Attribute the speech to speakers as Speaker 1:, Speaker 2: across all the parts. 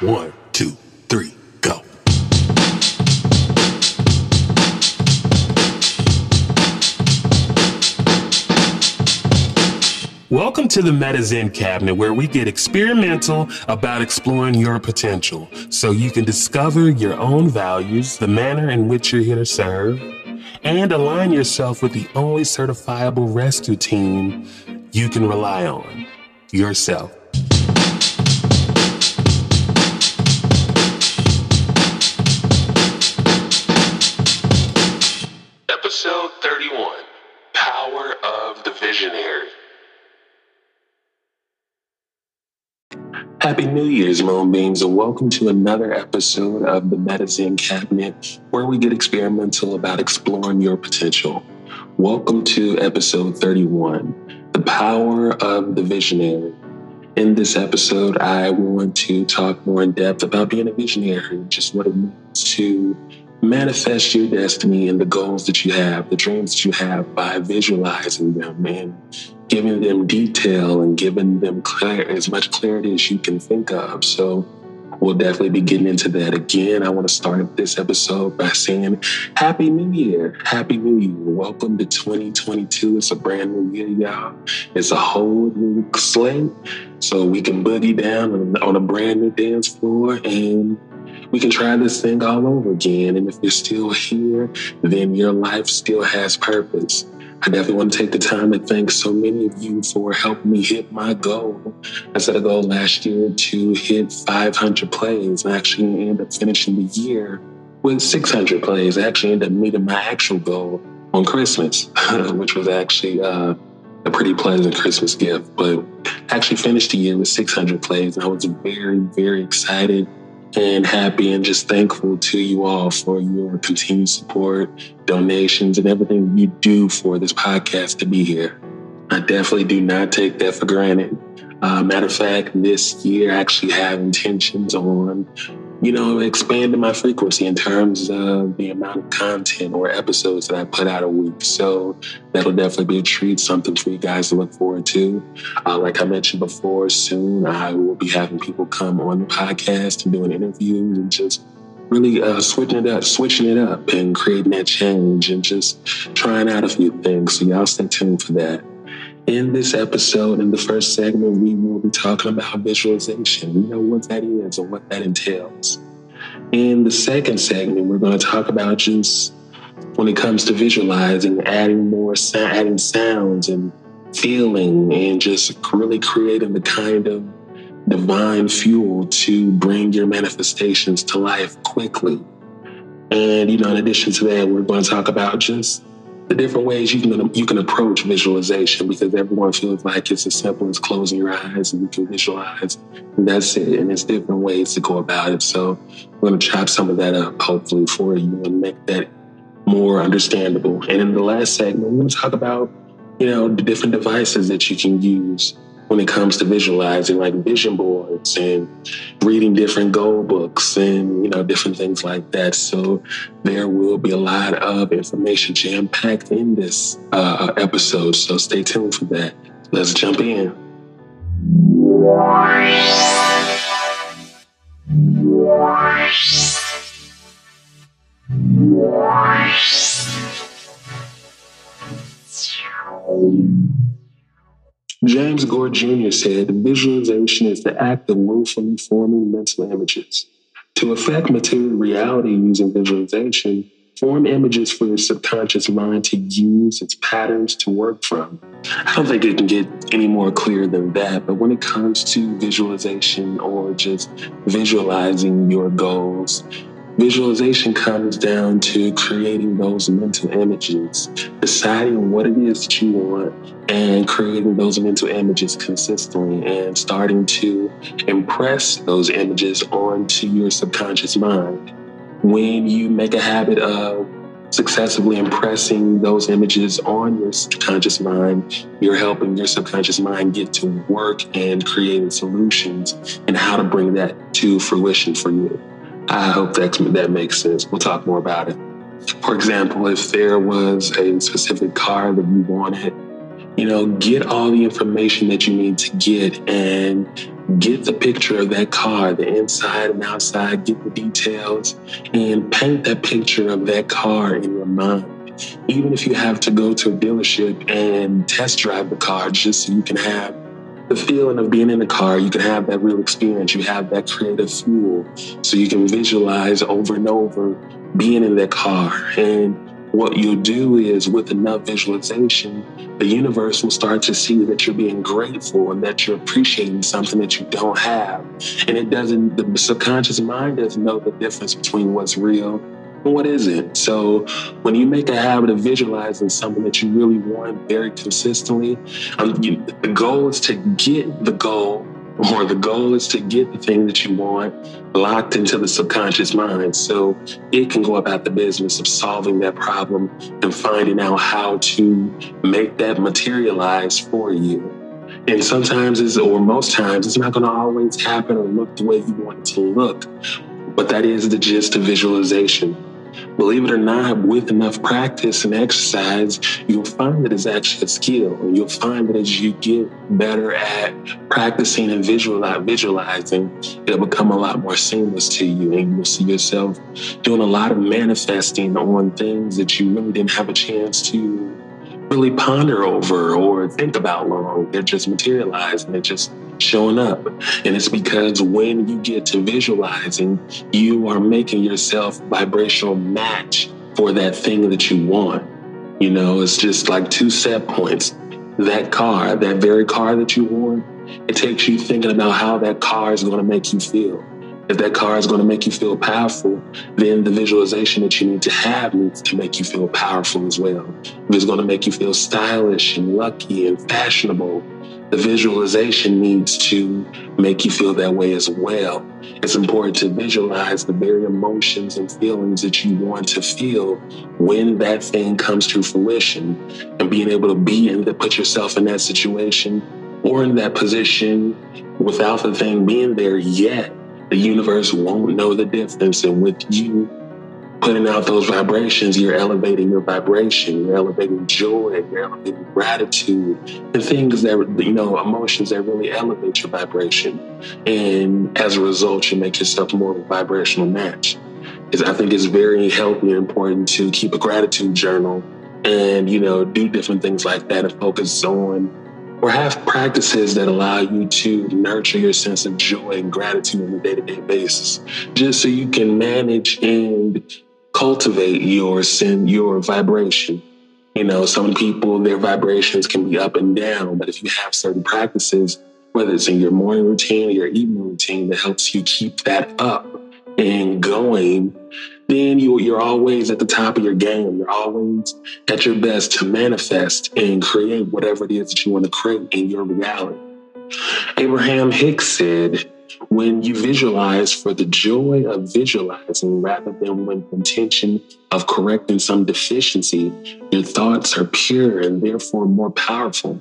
Speaker 1: One, two, three, go. Welcome to the MediZen Cabinet, where we get experimental about exploring your potential so you can discover your own values, the manner in which you're here to serve, and align yourself with the only certifiable rescue team you can rely on yourself. Happy New Year's, Moonbeams, and welcome to another episode of the MediZen Cabinet, where we get experimental about exploring your potential. Welcome to episode 31 The Power of the Visionary. In this episode, I want to talk more in depth about being a visionary, just what it means to manifest your destiny and the goals that you have, the dreams that you have by visualizing them and giving them detail and giving them clear, as much clarity as you can think of. So we'll definitely be getting into that again. I want to start this episode by saying Happy New Year. Happy New Year. Welcome to 2022. It's a brand new year, y'all. It's a whole new slate. So we can boogie down on a brand new dance floor and we can try this thing all over again. And if you're still here, then your life still has purpose. I definitely want to take the time to thank so many of you for helping me hit my goal. I set a goal last year to hit 500 plays. I actually ended up finishing the year with 600 plays. I actually ended up meeting my actual goal on Christmas, which was actually uh, a pretty pleasant Christmas gift. But I actually finished the year with 600 plays, and I was very, very excited and happy and just thankful to you all for your continued support, donations, and everything you do for this podcast to be here. I definitely do not take that for granted. Uh, matter of fact, this year I actually have intentions on you know, expanding my frequency in terms of the amount of content or episodes that I put out a week. So that'll definitely be a treat, something for you guys to look forward to. Uh, like I mentioned before, soon I will be having people come on the podcast and doing interviews and just really uh, switching it up, switching it up and creating that change and just trying out a few things. So y'all stay tuned for that. In this episode, in the first segment, we will be talking about visualization. You know what that is and what that entails. In the second segment, we're going to talk about just when it comes to visualizing, adding more, sound, adding sounds and feeling, and just really creating the kind of divine fuel to bring your manifestations to life quickly. And, you know, in addition to that, we're going to talk about just the different ways you can you can approach visualization because everyone feels like it's as simple as closing your eyes and you can visualize. And that's it. And there's different ways to go about it. So we're going to chop some of that up hopefully for you and make that more understandable. And in the last segment we're going to talk about you know the different devices that you can use when it comes to visualizing, like vision boards and reading different goal books and, you know, different things like that. So there will be a lot of information jam packed in this uh, episode. So stay tuned for that. Let's jump in. James Gore Jr. said visualization is the act of willfully forming mental images. To affect material reality using visualization, form images for your subconscious mind to use its patterns to work from. I don't think it can get any more clear than that, but when it comes to visualization or just visualizing your goals, Visualization comes down to creating those mental images, deciding what it is that you want, and creating those mental images consistently and starting to impress those images onto your subconscious mind. When you make a habit of successfully impressing those images on your subconscious mind, you're helping your subconscious mind get to work and creating solutions and how to bring that to fruition for you. I hope that that makes sense. We'll talk more about it. For example, if there was a specific car that you wanted you know, get all the information that you need to get and get the picture of that car, the inside and outside, get the details, and paint that picture of that car in your mind. Even if you have to go to a dealership and test drive the car just so you can have the feeling of being in the car, you can have that real experience. You have that creative fuel. So you can visualize over and over being in that car. And what you'll do is with enough visualization, the universe will start to see that you're being grateful and that you're appreciating something that you don't have. And it doesn't, the subconscious mind doesn't know the difference between what's real what is it? So when you make a habit of visualizing something that you really want very consistently, um, you, the goal is to get the goal or the goal is to get the thing that you want locked into the subconscious mind so it can go about the business of solving that problem and finding out how to make that materialize for you. And sometimes, it's, or most times, it's not going to always happen or look the way you want it to look. But that is the gist of visualization believe it or not, with enough practice and exercise, you'll find that it's actually a skill. And you'll find that as you get better at practicing and visualizing, it'll become a lot more seamless to you. And you'll see yourself doing a lot of manifesting on things that you really didn't have a chance to really ponder over or think about long. They're just materializing, they're just showing up. And it's because when you get to visualizing, you are making yourself vibrational match for that thing that you want. You know, it's just like two set points. That car, that very car that you want, it takes you thinking about how that car is going to make you feel. If that car is going to make you feel powerful, then the visualization that you need to have needs to make you feel powerful as well. If it's going to make you feel stylish and lucky and fashionable, the visualization needs to make you feel that way as well. It's important to visualize the very emotions and feelings that you want to feel when that thing comes to fruition and being able to be in that, put yourself in that situation or in that position without the thing being there yet the universe won't know the difference. And with you putting out those vibrations, you're elevating your vibration, you're elevating joy, you're elevating gratitude, and things that, you know, emotions that really elevate your vibration. And as a result, you make yourself more of a vibrational match. I think it's very healthy and important to keep a gratitude journal and, you know, do different things like that and focus on or have practices that allow you to nurture your sense of joy and gratitude on a day to day basis, just so you can manage and cultivate your sin, your vibration. You know, some people, their vibrations can be up and down, but if you have certain practices, whether it's in your morning routine or your evening routine that helps you keep that up and going, then you, you're always at the top of your game. You're always at your best to manifest and create whatever it is that you want to create in your reality. Abraham Hicks said, when you visualize for the joy of visualizing rather than with intention of correcting some deficiency, your thoughts are pure and therefore more powerful.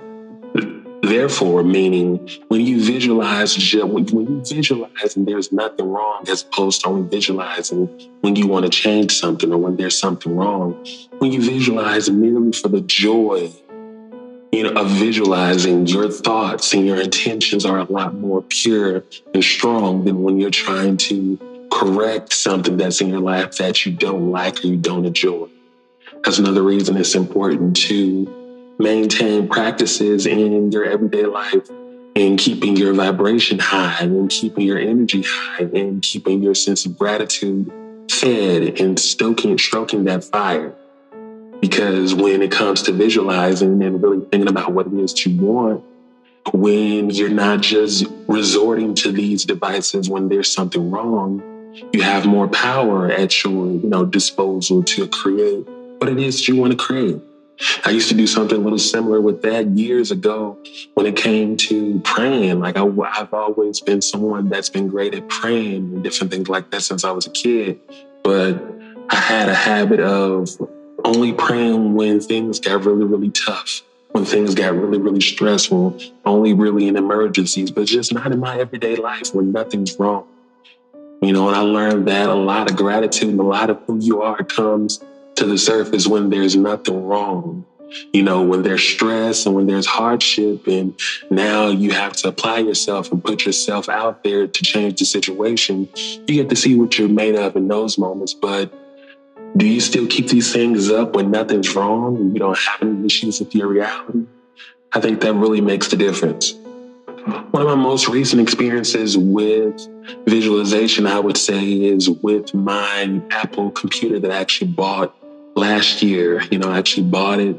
Speaker 1: Therefore, meaning when you visualize, when you visualize and there's nothing wrong, as opposed to only visualizing when you want to change something or when there's something wrong, when you visualize merely for the joy, you know, of visualizing, your thoughts and your intentions are a lot more pure and strong than when you're trying to correct something that's in your life that you don't like or you don't enjoy. That's another reason it's important to maintain practices in your everyday life and keeping your vibration high and keeping your energy high and keeping your sense of gratitude fed and stoking, stroking that fire. Because when it comes to visualizing and really thinking about what it is you want, when you're not just resorting to these devices when there's something wrong, you have more power at your, you know, disposal to create what it is you want to create. I used to do something a little similar with that years ago when it came to praying. Like I, have always been someone that's been great at praying and different things like that since I was a kid. But I had a habit of only praying when things got really, really tough, when things got really, really stressful, only really in emergencies, but just not in my everyday life when nothing's wrong. You know, and I learned that a lot of gratitude and a lot of who you are comes to the surface when there's nothing wrong. You know, when there's stress and when there's hardship, and now you have to apply yourself and put yourself out there to change the situation, you get to see what you're made of in those moments. But do you still keep these things up when nothing's wrong you don't have any issues with your reality? I think that really makes the difference. One of my most recent experiences with visualization, I would say, is with my Apple computer that I actually bought last year. You know, I actually bought it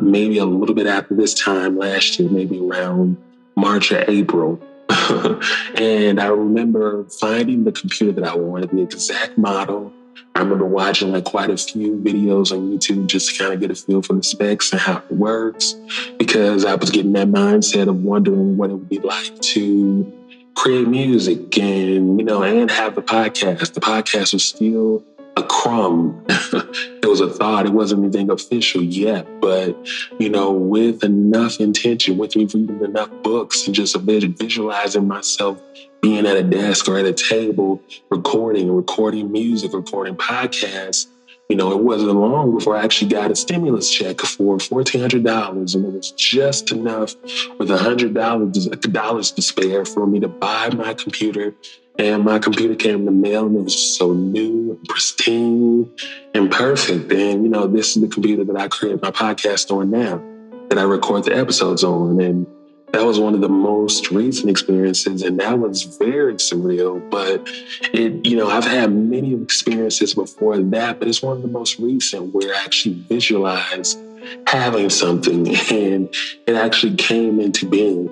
Speaker 1: maybe a little bit after this time last year, maybe around March or April. and I remember finding the computer that I wanted, the exact model, I remember watching like quite a few videos on YouTube just to kind of get a feel for the specs and how it works because I was getting that mindset of wondering what it would be like to create music and, you know, and have the podcast. The podcast was still a crumb. it was a thought. It wasn't anything official yet, but you know, with enough intention, with me reading enough books and just visualizing myself being at a desk or at a table, recording, recording music, recording podcasts, you know, it wasn't long before I actually got a stimulus check for $1,400. And it was just enough with $100 to spare for me to buy my computer and my computer came in the mail and it was so new, pristine, and perfect. And, you know, this is the computer that I create my podcast on now, that I record the episodes on. And that was one of the most recent experiences. And that was very surreal. But it, you know, I've had many experiences before that, but it's one of the most recent where I actually visualized having something and it actually came into being.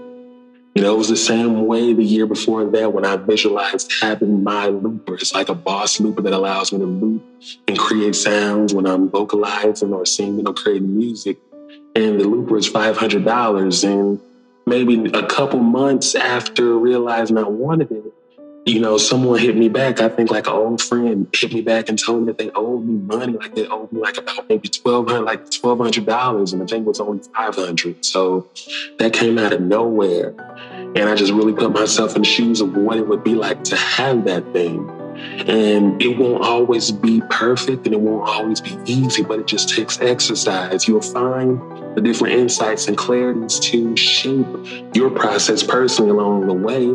Speaker 1: You know, it was the same way the year before that when I visualized having my looper. It's like a boss looper that allows me to loop and create sounds when I'm vocalizing or singing or creating music. And the looper is $500. And maybe a couple months after realizing I wanted it, you know, someone hit me back. I think like an old friend hit me back and told me that they owed me money. Like they owed me like about maybe twelve hundred, like twelve hundred dollars, and the thing was only five hundred. So that came out of nowhere, and I just really put myself in the shoes of what it would be like to have that thing. And it won't always be perfect, and it won't always be easy, but it just takes exercise. You'll find the different insights and clarities to shape your process personally along the way.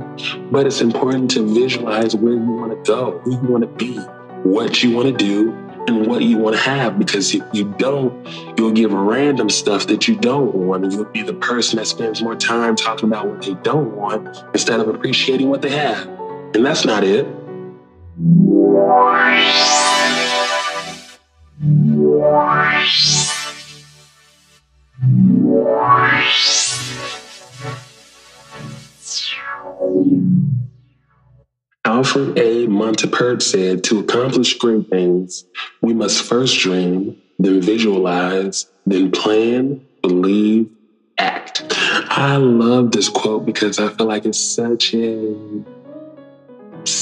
Speaker 1: But it's important to visualize where you want to go, who you want to be, what you want to do, and what you want to have. Because if you don't, you'll give random stuff that you don't want. And you'll be the person that spends more time talking about what they don't want instead of appreciating what they have. And that's not it. Alfred A. Montapert said, To accomplish great things, we must first dream, then visualize, then plan, believe, act. I love this quote because I feel like it's such a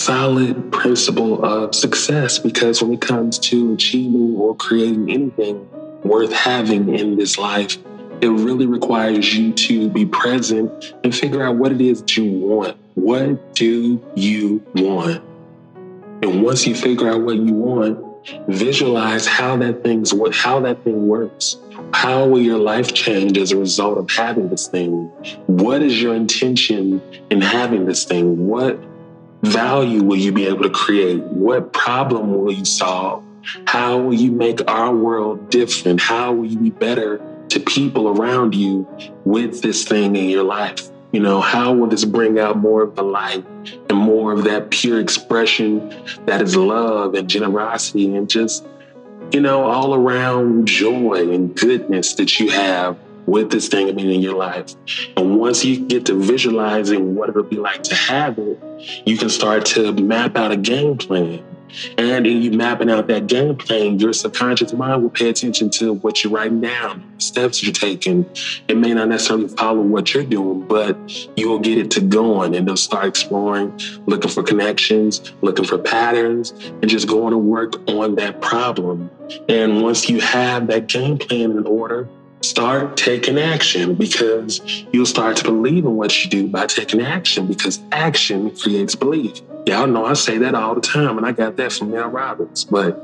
Speaker 1: solid principle of success because when it comes to achieving or creating anything worth having in this life, it really requires you to be present and figure out what it is that you want. What do you want? And once you figure out what you want, visualize how that thing's what how that thing works. How will your life change as a result of having this thing? What is your intention in having this thing? What value will you be able to create? What problem will you solve? How will you make our world different? How will you be better to people around you with this thing in your life? You know, how will this bring out more of the light and more of that pure expression that is love and generosity and just, you know, all around joy and goodness that you have with this thing mean, in your life. And once you get to visualizing what it'll be like to have it, you can start to map out a game plan. And in you mapping out that game plan, your subconscious mind will pay attention to what you're writing down, steps you're taking. It may not necessarily follow what you're doing, but you will get it to going and they'll start exploring, looking for connections, looking for patterns, and just going to work on that problem. And once you have that game plan in order, start taking action because you'll start to believe in what you do by taking action because action creates belief. Y'all know I say that all the time, and I got that from Mel Robbins. But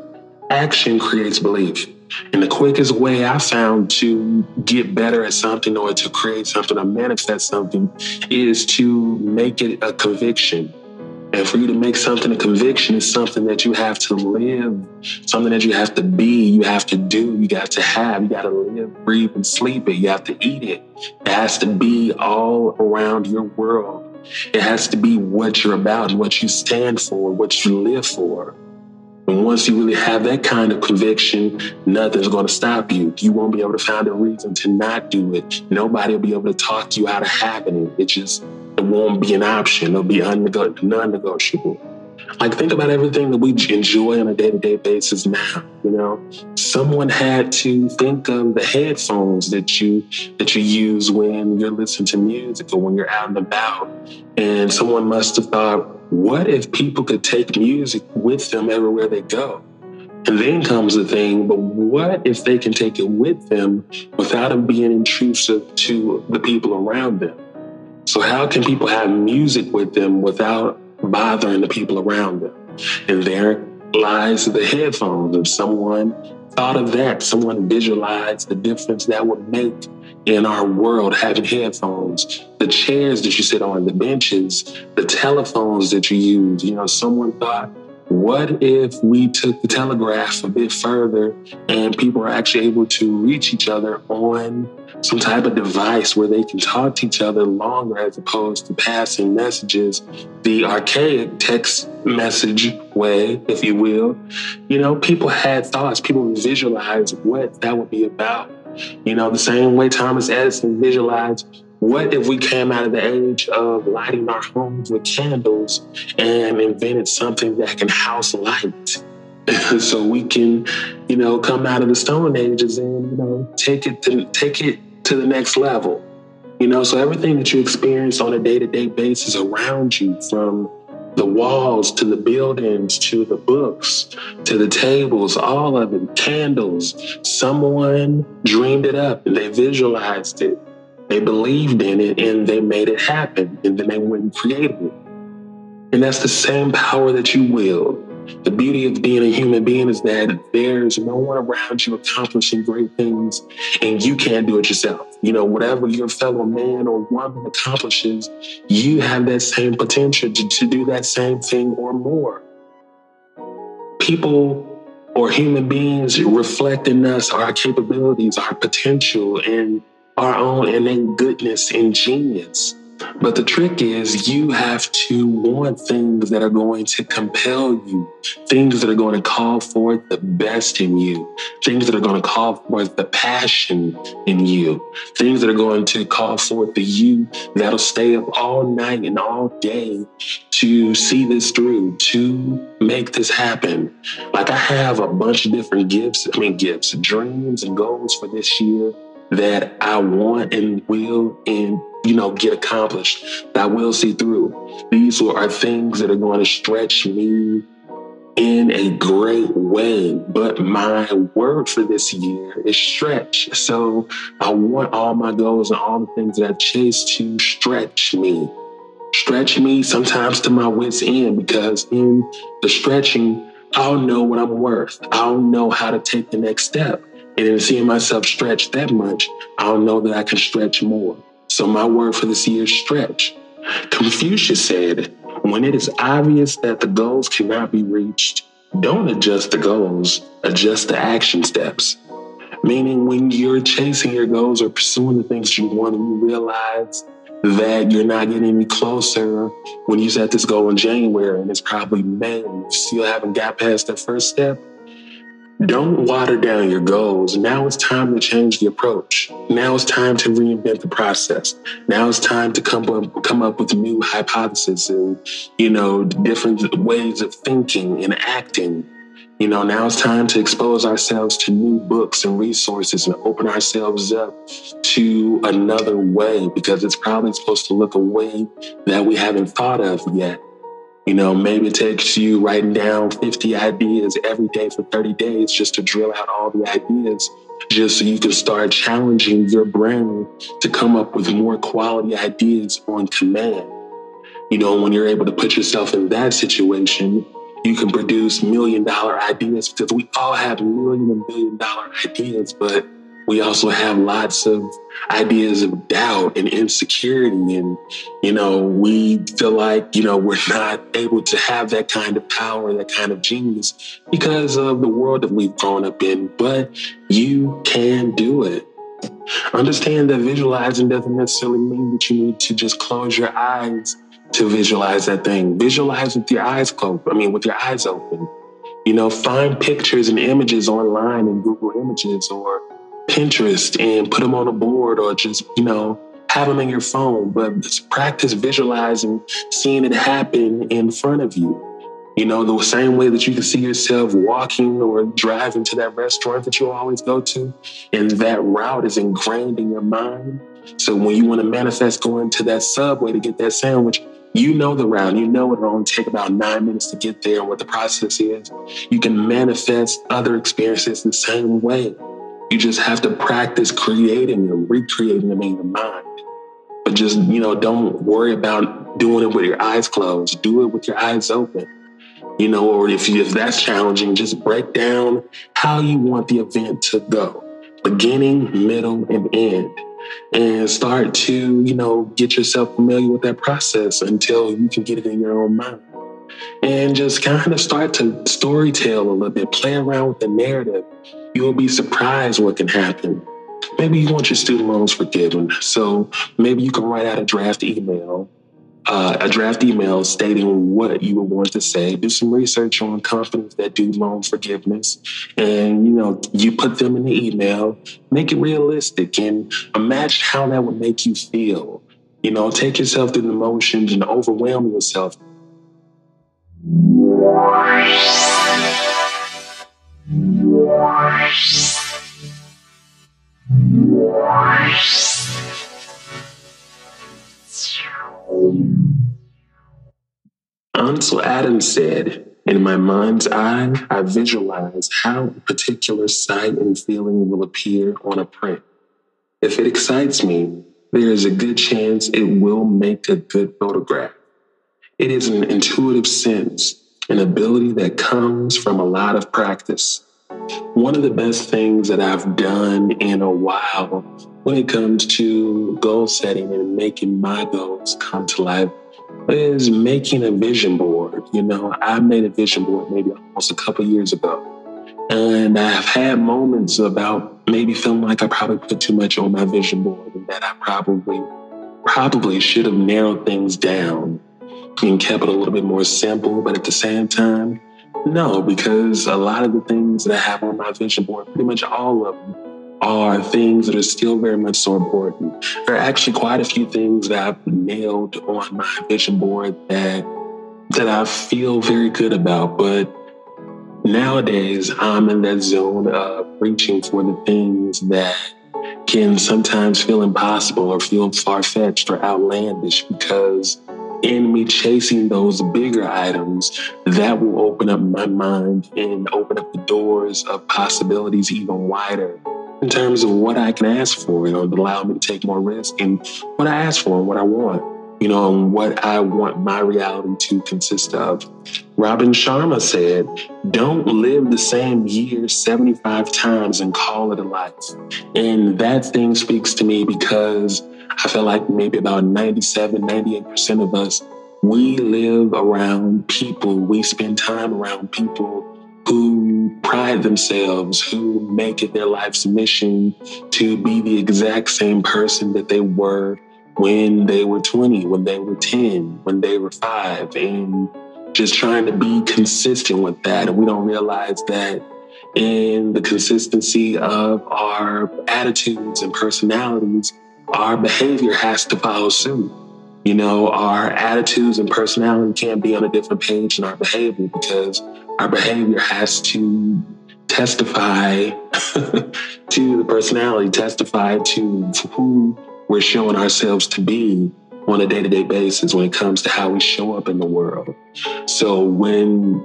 Speaker 1: action creates belief. And the quickest way I found to get better at something or to create something or manifest something is to make it a conviction. And for you to make something a conviction is something that you have to live, something that you have to be, you have to do, you got to have, you got to live, breathe, and sleep it. You have to eat it. It has to be all around your world. It has to be what you're about what you stand for, what you live for. And once you really have that kind of conviction, nothing's going to stop you. You won't be able to find a reason to not do it. Nobody will be able to talk you out of having it. It just it won't be an option. It'll be non-negotiable. Like think about everything that we enjoy on a day-to-day basis now. You know, someone had to think of the headphones that you that you use when you're listening to music or when you're out and about, and someone must have thought what if people could take music with them everywhere they go? And then comes the thing, but what if they can take it with them without it being intrusive to the people around them? So, how can people have music with them without bothering the people around them? And there lies the headphones. If someone thought of that, someone visualized the difference that would make in our world having headphones, the chairs that you sit on, the benches, the telephones that you use. You know, someone thought, what if we took the telegraph a bit further and people are actually able to reach each other on some type of device where they can talk to each other longer as opposed to passing messages the archaic text message way, if you will? You know, people had thoughts, people visualized what that would be about. You know, the same way Thomas Edison visualized what if we came out of the age of lighting our homes with candles and invented something that can house light? so we can, you know, come out of the stone ages and, you know, take it to take it to the next level. You know, so everything that you experience on a day-to-day basis around you from the walls to the buildings to the books to the tables, all of it, candles. Someone dreamed it up and they visualized it. They believed in it and they made it happen. And then they went and created it. And that's the same power that you wield. The beauty of being a human being is that there's no one around you accomplishing great things and you can't do it yourself. You know, whatever your fellow man or woman accomplishes, you have that same potential to, to do that same thing or more. People or human beings reflect in us our capabilities, our potential, and our own innate goodness and genius. But the trick is you have to want things that are going to compel you, things that are going to call forth the best in you, things that are going to call forth the passion in you, things that are going to call forth the you that'll stay up all night and all day to see this through, to make this happen. Like I have a bunch of different gifts, I mean, gifts, dreams and goals for this year that I want and will and you know get accomplished that I will see through. These are things that are going to stretch me in a great way. But my word for this year is stretch. So I want all my goals and all the things that I chase to stretch me. Stretch me sometimes to my wits' end because in the stretching, I'll know what I'm worth. I'll know how to take the next step. And in seeing myself stretch that much, I'll know that I can stretch more. So my word for this year is stretch. Confucius said, when it is obvious that the goals cannot be reached, don't adjust the goals, adjust the action steps. Meaning, when you're chasing your goals or pursuing the things you want, you realize that you're not getting any closer when you set this goal in January and it's probably May and you still haven't got past that first step, don't water down your goals. Now it's time to change the approach. Now it's time to reinvent the process. Now it's time to come up, come up with new hypotheses and, you know, different ways of thinking and acting. You know, now it's time to expose ourselves to new books and resources and open ourselves up to another way because it's probably supposed to look a way that we haven't thought of yet. You know, maybe it takes you writing down 50 ideas every day for 30 days just to drill out all the ideas, just so you can start challenging your brain to come up with more quality ideas on command. You know, when you're able to put yourself in that situation, you can produce million dollar ideas because we all have million and billion dollar ideas, but we also have lots of ideas of doubt and insecurity. And, you know, we feel like, you know, we're not able to have that kind of power, that kind of genius because of the world that we've grown up in. But you can do it. Understand that visualizing doesn't necessarily mean that you need to just close your eyes to visualize that thing. Visualize with your eyes closed. I mean, with your eyes open. You know, find pictures and images online in Google Images or Pinterest and put them on a board or just, you know, have them in your phone. But practice visualizing, seeing it happen in front of you. You know, the same way that you can see yourself walking or driving to that restaurant that you always go to, and that route is ingrained in your mind. So when you want to manifest going to that subway to get that sandwich, you know the route. You know it'll only take about nine minutes to get there and what the process is. You can manifest other experiences the same way. You just have to practice creating them, recreating them in your mind. But just, you know, don't worry about doing it with your eyes closed. Do it with your eyes open. You know, or if, you, if that's challenging, just break down how you want the event to go beginning, middle, and end and start to, you know, get yourself familiar with that process until you can get it in your own mind. And just kind of start to story tell a little bit, play around with the narrative. You'll be surprised what can happen. Maybe you want your student loans forgiven. So maybe you can write out a draft email uh, a draft email stating what you would want to say. Do some research on companies that do loan forgiveness, and you know you put them in the email. Make it realistic and imagine how that would make you feel. You know, take yourself through the motions and overwhelm yourself. Ansel Adams said, In my mind's eye, I visualize how a particular sight and feeling will appear on a print. If it excites me, there is a good chance it will make a good photograph. It is an intuitive sense, an ability that comes from a lot of practice. One of the best things that I've done in a while when it comes to goal setting and making my goals come to life is making a vision board. You know, I made a vision board maybe almost a couple years ago. And I've had moments about maybe feeling like I probably put too much on my vision board and that I probably, probably should have narrowed things down and kept it a little bit more simple. But at the same time, no, because a lot of the things that I have on my vision board, pretty much all of them, are things that are still very much so important. There are actually quite a few things that I've nailed on my vision board that that I feel very good about, but nowadays I'm in that zone of reaching for the things that can sometimes feel impossible or feel far fetched or outlandish because in me chasing those bigger items, that will open up my mind and open up the doors of possibilities even wider in terms of what I can ask for, you know, allow me to take more risk and what I ask for and what I want, you know, and what I want my reality to consist of. Robin Sharma said, Don't live the same year 75 times and call it a life. And that thing speaks to me because I feel like maybe about 97, 98% of us, we live around people, we spend time around people who pride themselves, who make it their life's mission to be the exact same person that they were when they were 20, when they were 10, when they were five, and just trying to be consistent with that. And we don't realize that in the consistency of our attitudes and personalities, our behavior has to follow suit. You know, our attitudes and personality can't be on a different page than our behavior because our behavior has to testify to the personality, testify to who we're showing ourselves to be on a day to day basis when it comes to how we show up in the world. So when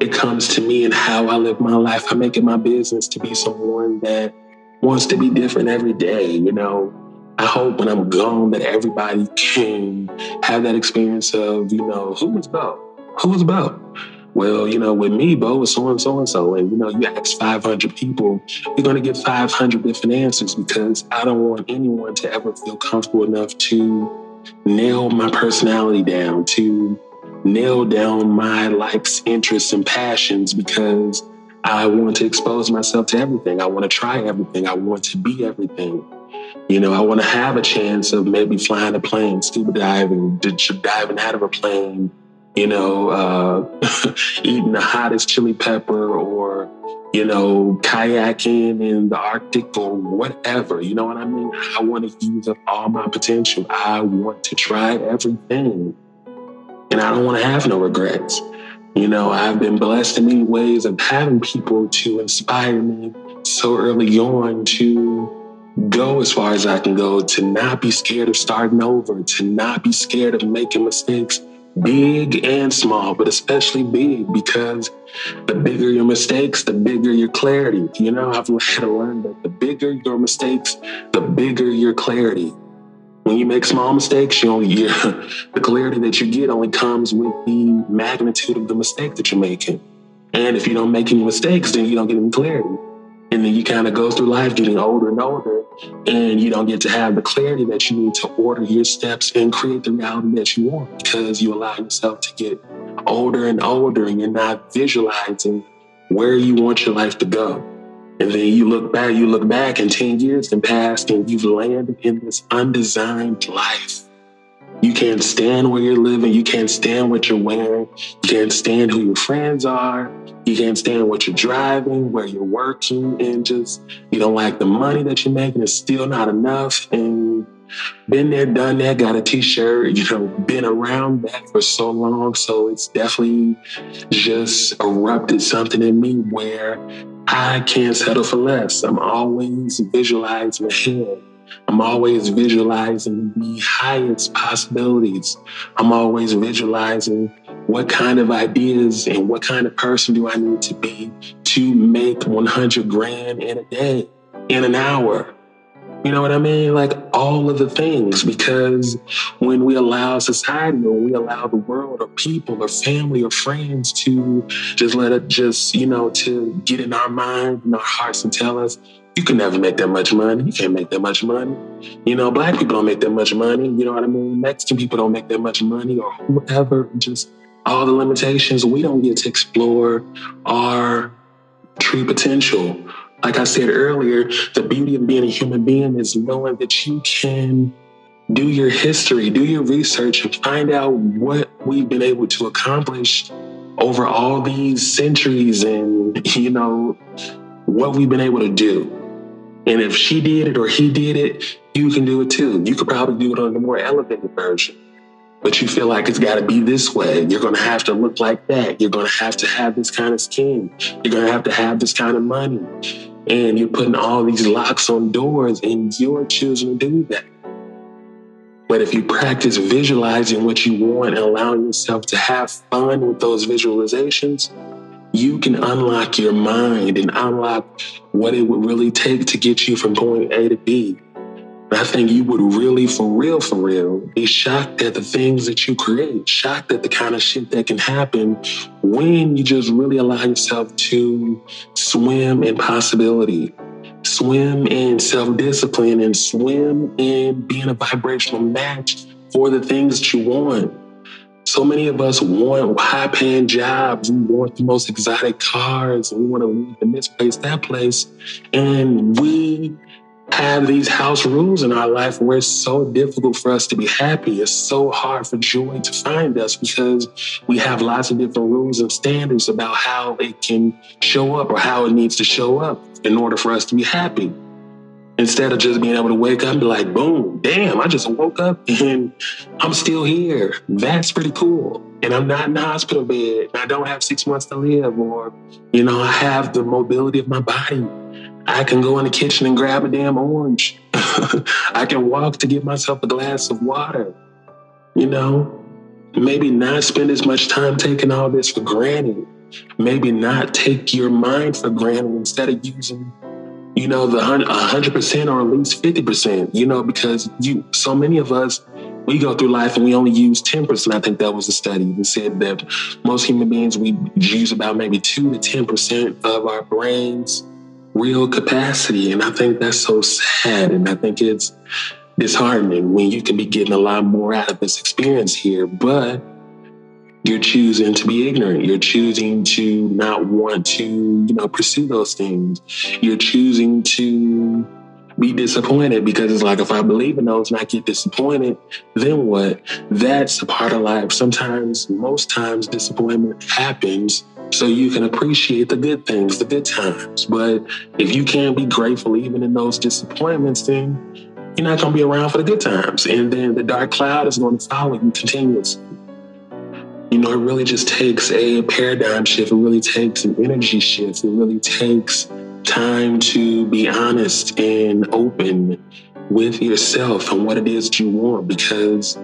Speaker 1: it comes to me and how I live my life, I make it my business to be someone that wants to be different every day. You know, I hope when I'm gone that everybody can have that experience of, you know, who was about? Who was about? well, you know, with me, Bo, it's so and so and so. And, you know, you ask 500 people, you're going to get 500 different answers because I don't want anyone to ever feel comfortable enough to nail my personality down, to nail down my likes, interests, and passions because I want to expose myself to everything. I want to try everything. I want to be everything. You know, I want to have a chance of maybe flying a plane, scuba diving, diving out of a plane, you know, uh, eating the hottest chili pepper or, you know, kayaking in the Arctic or whatever. You know what I mean? I want to use up all my potential. I want to try everything. And I don't want to have no regrets. You know, I've been blessed in many ways of having people to inspire me so early on to go as far as I can go, to not be scared of starting over, to not be scared of making mistakes, big and small, but especially big, because the bigger your mistakes, the bigger your clarity. You know, I've had to learn that the bigger your mistakes, the bigger your clarity. When you make small mistakes, you only the clarity that you get only comes with the magnitude of the mistake that you're making. And if you don't make any mistakes, then you don't get any clarity. And then you kind of go through life getting older and older, and you don't get to have the clarity that you need to order your steps and create the reality that you want because you allow yourself to get older and older and you're not visualizing where you want your life to go. And then you look back, you look back, and 10 years can pass, and you've landed in this undesigned life you can't stand where you're living. You can't stand what you're wearing. You can't stand who your friends are. You can't stand what you're driving, where you're working, and just you don't like the money that you're making. It's still not enough. And been there, done that, got a t-shirt, you know, been around that for so long. So it's definitely just erupted something in me where I can't settle for less. I'm always visualizing ahead. I'm always visualizing the highest possibilities. I'm always visualizing what kind of ideas and what kind of person do I need to be to make 100 grand in a day, in an hour, you know what I mean? Like all of the things, because when we allow society or we allow the world or people or family or friends to just let it just, you know, to get in our mind and our hearts and tell us, you can never make that much money. You can't make that much money. You know, black people don't make that much money. You know what I mean? Mexican people don't make that much money or whoever. Just all the limitations. We don't get to explore our true potential like I said earlier, the beauty of being a human being is knowing that you can do your history, do your research, and find out what we've been able to accomplish over all these centuries and, you know, what we've been able to do. And if she did it or he did it, you can do it too. You could probably do it on the more elevated version. But you feel like it's got to be this way. You're going to have to look like that. You're going to have to have this kind of skin. You're going to have to have this kind of money and you're putting all these locks on doors and you're choosing to do that. But if you practice visualizing what you want and allowing yourself to have fun with those visualizations, you can unlock your mind and unlock what it would really take to get you from point A to B I think you would really, for real, for real, be shocked at the things that you create, shocked at the kind of shit that can happen when you just really allow yourself to swim in possibility, swim in self discipline, and swim in being a vibrational match for the things that you want. So many of us want high paying jobs. We want the most exotic cars we want to live in this place, that place. And we have these house rules in our life where it's so difficult for us to be happy. It's so hard for joy to find us because we have lots of different rules and standards about how it can show up or how it needs to show up in order for us to be happy. Instead of just being able to wake up and be like, boom, damn, I just woke up and I'm still here. That's pretty cool. And I'm not in a hospital bed. I don't have six months to live, or, you know, I have the mobility of my body I can go in the kitchen and grab a damn orange. I can walk to get myself a glass of water. You know, maybe not spend as much time taking all this for granted. Maybe not take your mind for granted instead of using, you know, the hundred percent or at least fifty percent. You know, because you so many of us we go through life and we only use 10%. I think that was a study that said that most human beings, we use about maybe 2 to 10% of our brain's real capacity. And I think that's so sad. And I think it's disheartening when you can be getting a lot more out of this experience here, but you're choosing to be ignorant. You're choosing to not want to, you know, pursue those things. You're choosing to be disappointed because it's like if I believe in those and I get disappointed, then what? That's a part of life. Sometimes, most times, disappointment happens so you can appreciate the good things, the good times. But if you can't be grateful even in those disappointments, then you're not going to be around for the good times. And then the dark cloud is going to follow you continuously. You know, it really just takes a paradigm shift. It really takes an energy shift. It really takes time to be honest and open with yourself and what it is that you want. Because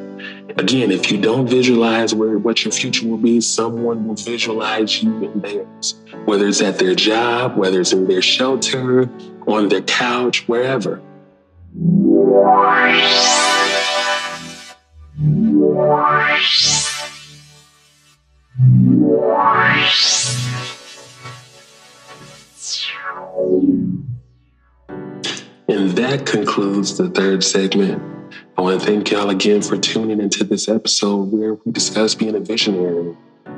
Speaker 1: again, if you don't visualize where what your future will be, someone will visualize you in theirs. Whether it's at their job, whether it's in their shelter, on their couch, wherever. And that concludes the third segment. I want to thank y'all again for tuning into this episode where we discuss being a visionary,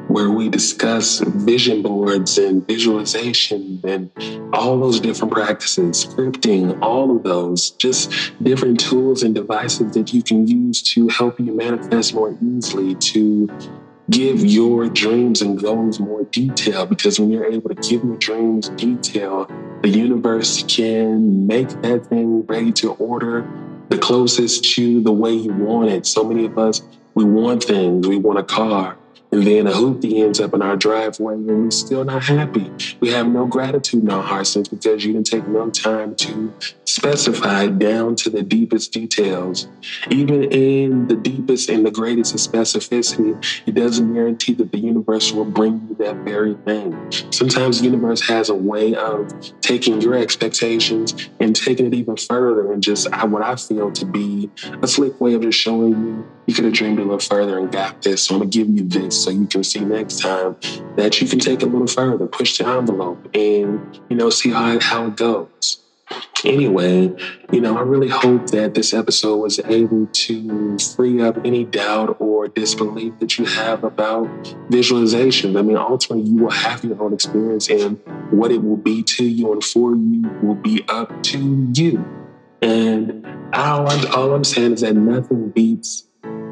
Speaker 1: where we discuss vision boards and visualization and all those different practices, scripting, all of those, just different tools and devices that you can use to help you manifest more easily, to give your dreams and goals more detail because when you're able to give your dreams detail, the universe can make that thing ready to order the closest to the way you want it. So many of us, we want things. We want a car. And then a hoopty ends up in our driveway and we're still not happy. We have no gratitude in our hearts because you didn't take no time to specify down to the deepest details. Even in the deepest and the greatest of specificity, it doesn't guarantee that the universe will bring you that very thing. Sometimes the universe has a way of taking your expectations and taking it even further and just what I feel to be a slick way of just showing you you could have dreamed a little further and got this. So I'm gonna give you this so you can see next time that you can take a little further, push the envelope and, you know, see how, how it goes. Anyway, you know, I really hope that this episode was able to free up any doubt or disbelief that you have about visualization. I mean, ultimately, you will have your own experience, and what it will be to you and for you will be up to you. And all I'm, all I'm saying is that nothing beats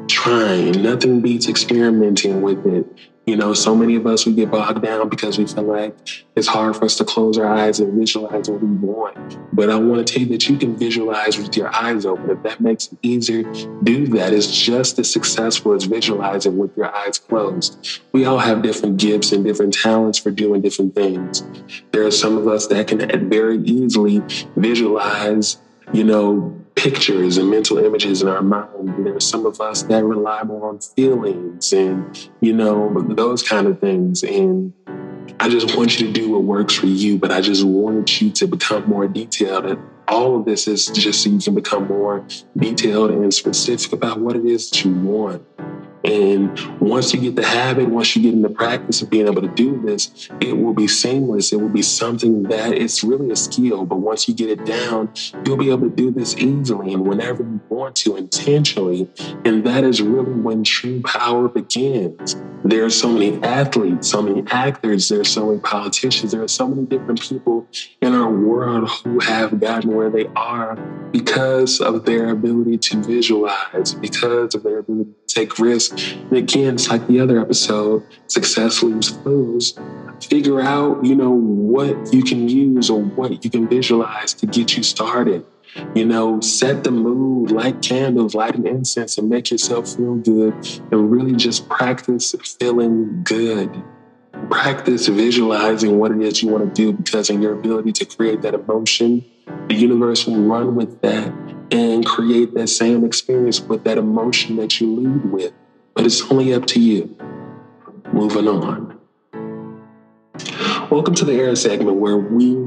Speaker 1: trying. Nothing beats experimenting with it. You know, so many of us, we get bogged down because we feel like it's hard for us to close our eyes and visualize what we want. But I want to tell you that you can visualize with your eyes open. If that makes it easier, do that. It's just as successful as visualizing with your eyes closed. We all have different gifts and different talents for doing different things. There are some of us that can very easily visualize, you know, pictures and mental images in our mind. There's some of us that rely more on feelings and, you know, those kind of things. And I just want you to do what works for you, but I just want you to become more detailed. And all of this is just so you can become more detailed and specific about what it is that you want. And once you get the habit, once you get in the practice of being able to do this, it will be seamless. It will be something that it's really a skill. But once you get it down, you'll be able to do this easily and whenever you want to intentionally. And that is really when true power begins. There are so many athletes, so many actors, there are so many politicians, there are so many different people in our world who have gotten where they are because of their ability to visualize, because of their ability to take risks and again, it's like the other episode, success leaves clues. Figure out, you know, what you can use or what you can visualize to get you started. You know, set the mood, light candles, light an incense, and make yourself feel good. And really just practice feeling good. Practice visualizing what it is you want to do because in your ability to create that emotion, the universe will run with that and create that same experience with that emotion that you lead with but it's only up to you. Moving on. Welcome to the Era segment where we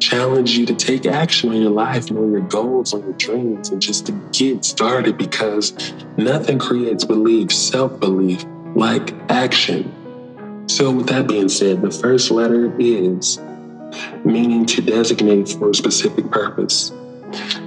Speaker 1: challenge you to take action on your life and on your goals, on your dreams, and just to get started because nothing creates belief, self belief, like action. So, with that being said, the first letter is meaning to designate for a specific purpose.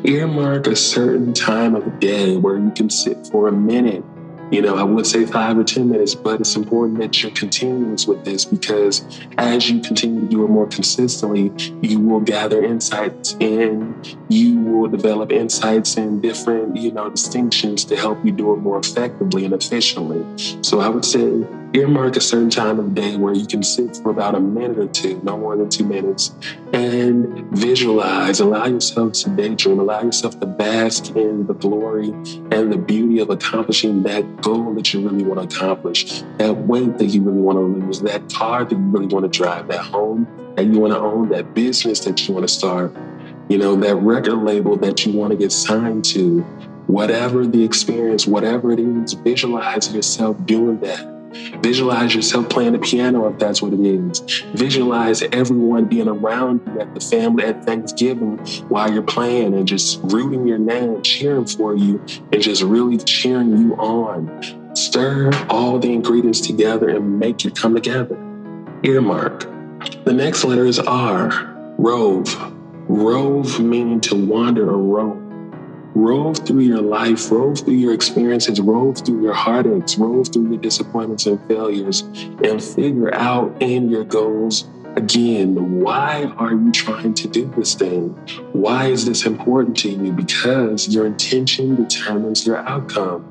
Speaker 1: Earmark a certain time of day where you can sit for a minute you know, I would say five or 10 minutes, but it's important that you're continuous with this because as you continue to do it more consistently, you will gather insights and you will develop insights and different, you know, distinctions to help you do it more effectively and efficiently. So I would say earmark a certain time of day where you can sit for about a minute or two, no more than two minutes, and visualize. Allow yourself to daydream. Allow yourself to bask in the glory and the beauty of accomplishing that goal that you really want to accomplish, that weight that you really want to lose, that car that you really want to drive, that home that you want to own, that business that you want to start, you know, that record label that you want to get signed to. Whatever the experience, whatever it is, visualize yourself doing that Visualize yourself playing the piano if that's what it is. Visualize everyone being around you at the family at Thanksgiving while you're playing and just rooting your name, cheering for you, and just really cheering you on. Stir all the ingredients together and make it come together. Earmark. The next letter is R. Rove. Rove meaning to wander or roam rove through your life, rove through your experiences, rove through your heartaches, rove through your disappointments and failures, and figure out in your goals again, why are you trying to do this thing? Why is this important to you? Because your intention determines your outcome.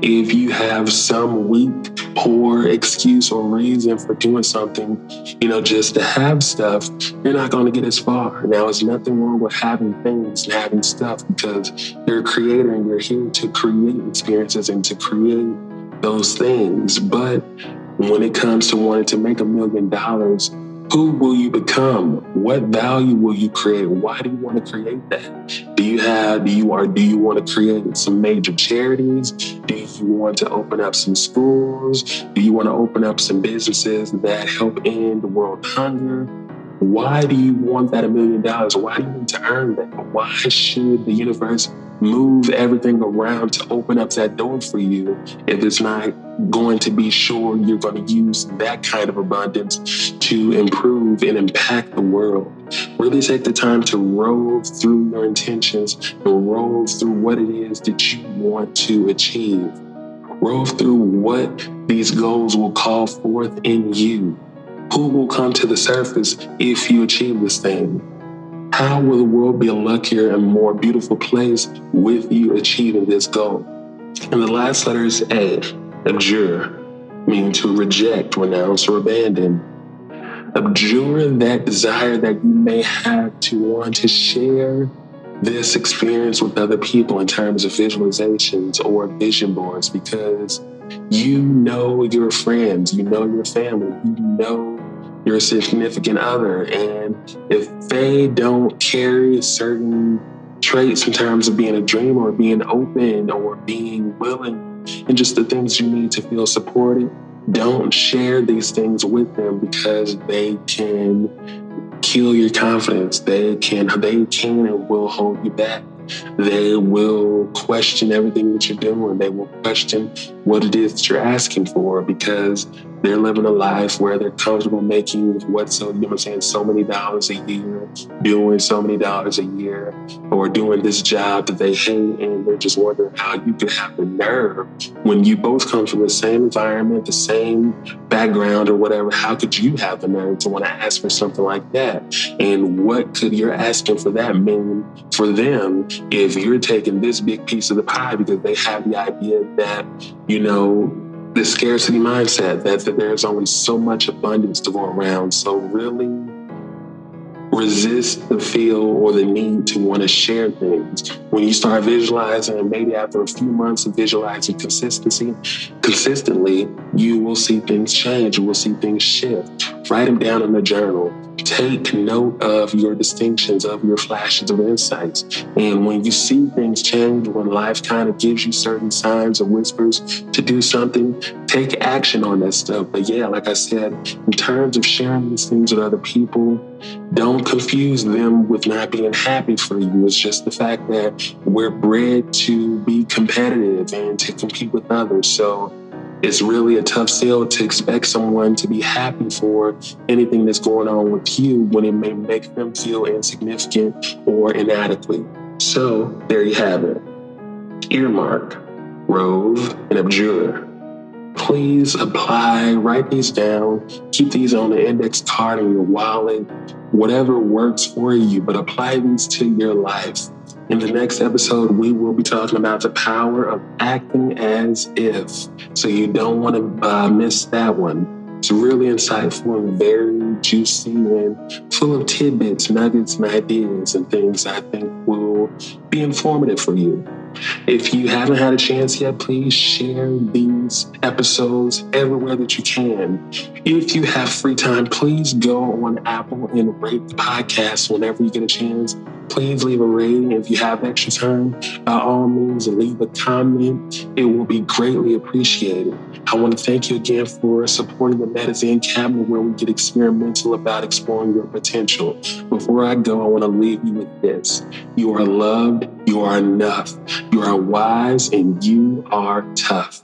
Speaker 1: If you have some weak, poor excuse or reason for doing something, you know, just to have stuff, you're not going to get as far. Now, there's nothing wrong with having things and having stuff because you're a creator and you're here to create experiences and to create those things. But when it comes to wanting to make a million dollars, who will you become? What value will you create? Why do you want to create that? Do you have, do you are, do you want to create some major charities? Do you want to open up some schools? Do you want to open up some businesses that help end the world hunger? Why do you want that a million dollars? Why do you need to earn that? Why should the universe move everything around to open up that door for you if it's not going to be sure you're going to use that kind of abundance to improve and impact the world. Really take the time to roll through your intentions and roll through what it is that you want to achieve. Roll through what these goals will call forth in you. Who will come to the surface if you achieve this thing? How will the world be a luckier and more beautiful place with you achieving this goal? And the last letter is A, abjure, meaning to reject, renounce, or abandon. Abjure that desire that you may have to want to share this experience with other people in terms of visualizations or vision boards because you know your friends, you know your family, you know your significant other. And if they don't carry certain traits in terms of being a dreamer being open or being willing and just the things you need to feel supported, don't share these things with them because they can kill your confidence. They can they can and will hold you back. They will question everything that you're doing. They will question what it is that you're asking for because they're living a life where they're comfortable making what so you know what I'm saying, so many dollars a year, doing so many dollars a year, or doing this job that they hate, and they're just wondering how you could have the nerve when you both come from the same environment, the same background, or whatever. How could you have the nerve to want to ask for something like that? And what could your asking for that mean for them if you're taking this big piece of the pie because they have the idea that, you know, the scarcity mindset that, that there's only so much abundance to go around. So really resist the feel or the need to want to share things. When you start visualizing, and maybe after a few months of visualizing consistency, consistently, you will see things change. You will see things shift. Write them down in a journal take note of your distinctions, of your flashes of insights. And when you see things change, when life kind of gives you certain signs or whispers to do something, take action on that stuff. But yeah, like I said, in terms of sharing these things with other people, don't confuse them with not being happy for you. It's just the fact that we're bred to be competitive and to compete with others. So it's really a tough sell to expect someone to be happy for anything that's going on with you when it may make them feel insignificant or inadequate. So there you have it. Earmark, Rove, and Abjure. Please apply, write these down, keep these on the index card in your wallet, whatever works for you, but apply these to your life. In the next episode, we will be talking about the power of acting as if. So you don't want to uh, miss that one. It's really insightful and very juicy and full of tidbits, nuggets, and ideas and things I think will be informative for you. If you haven't had a chance yet, please share these episodes everywhere that you can. If you have free time, please go on Apple and rate the podcast whenever you get a chance please leave a rating. If you have extra time, by all means, leave a comment. It will be greatly appreciated. I want to thank you again for supporting the MediZen Cabinet, where we get experimental about exploring your potential. Before I go, I want to leave you with this You are loved, you are enough, you are wise, and you are tough.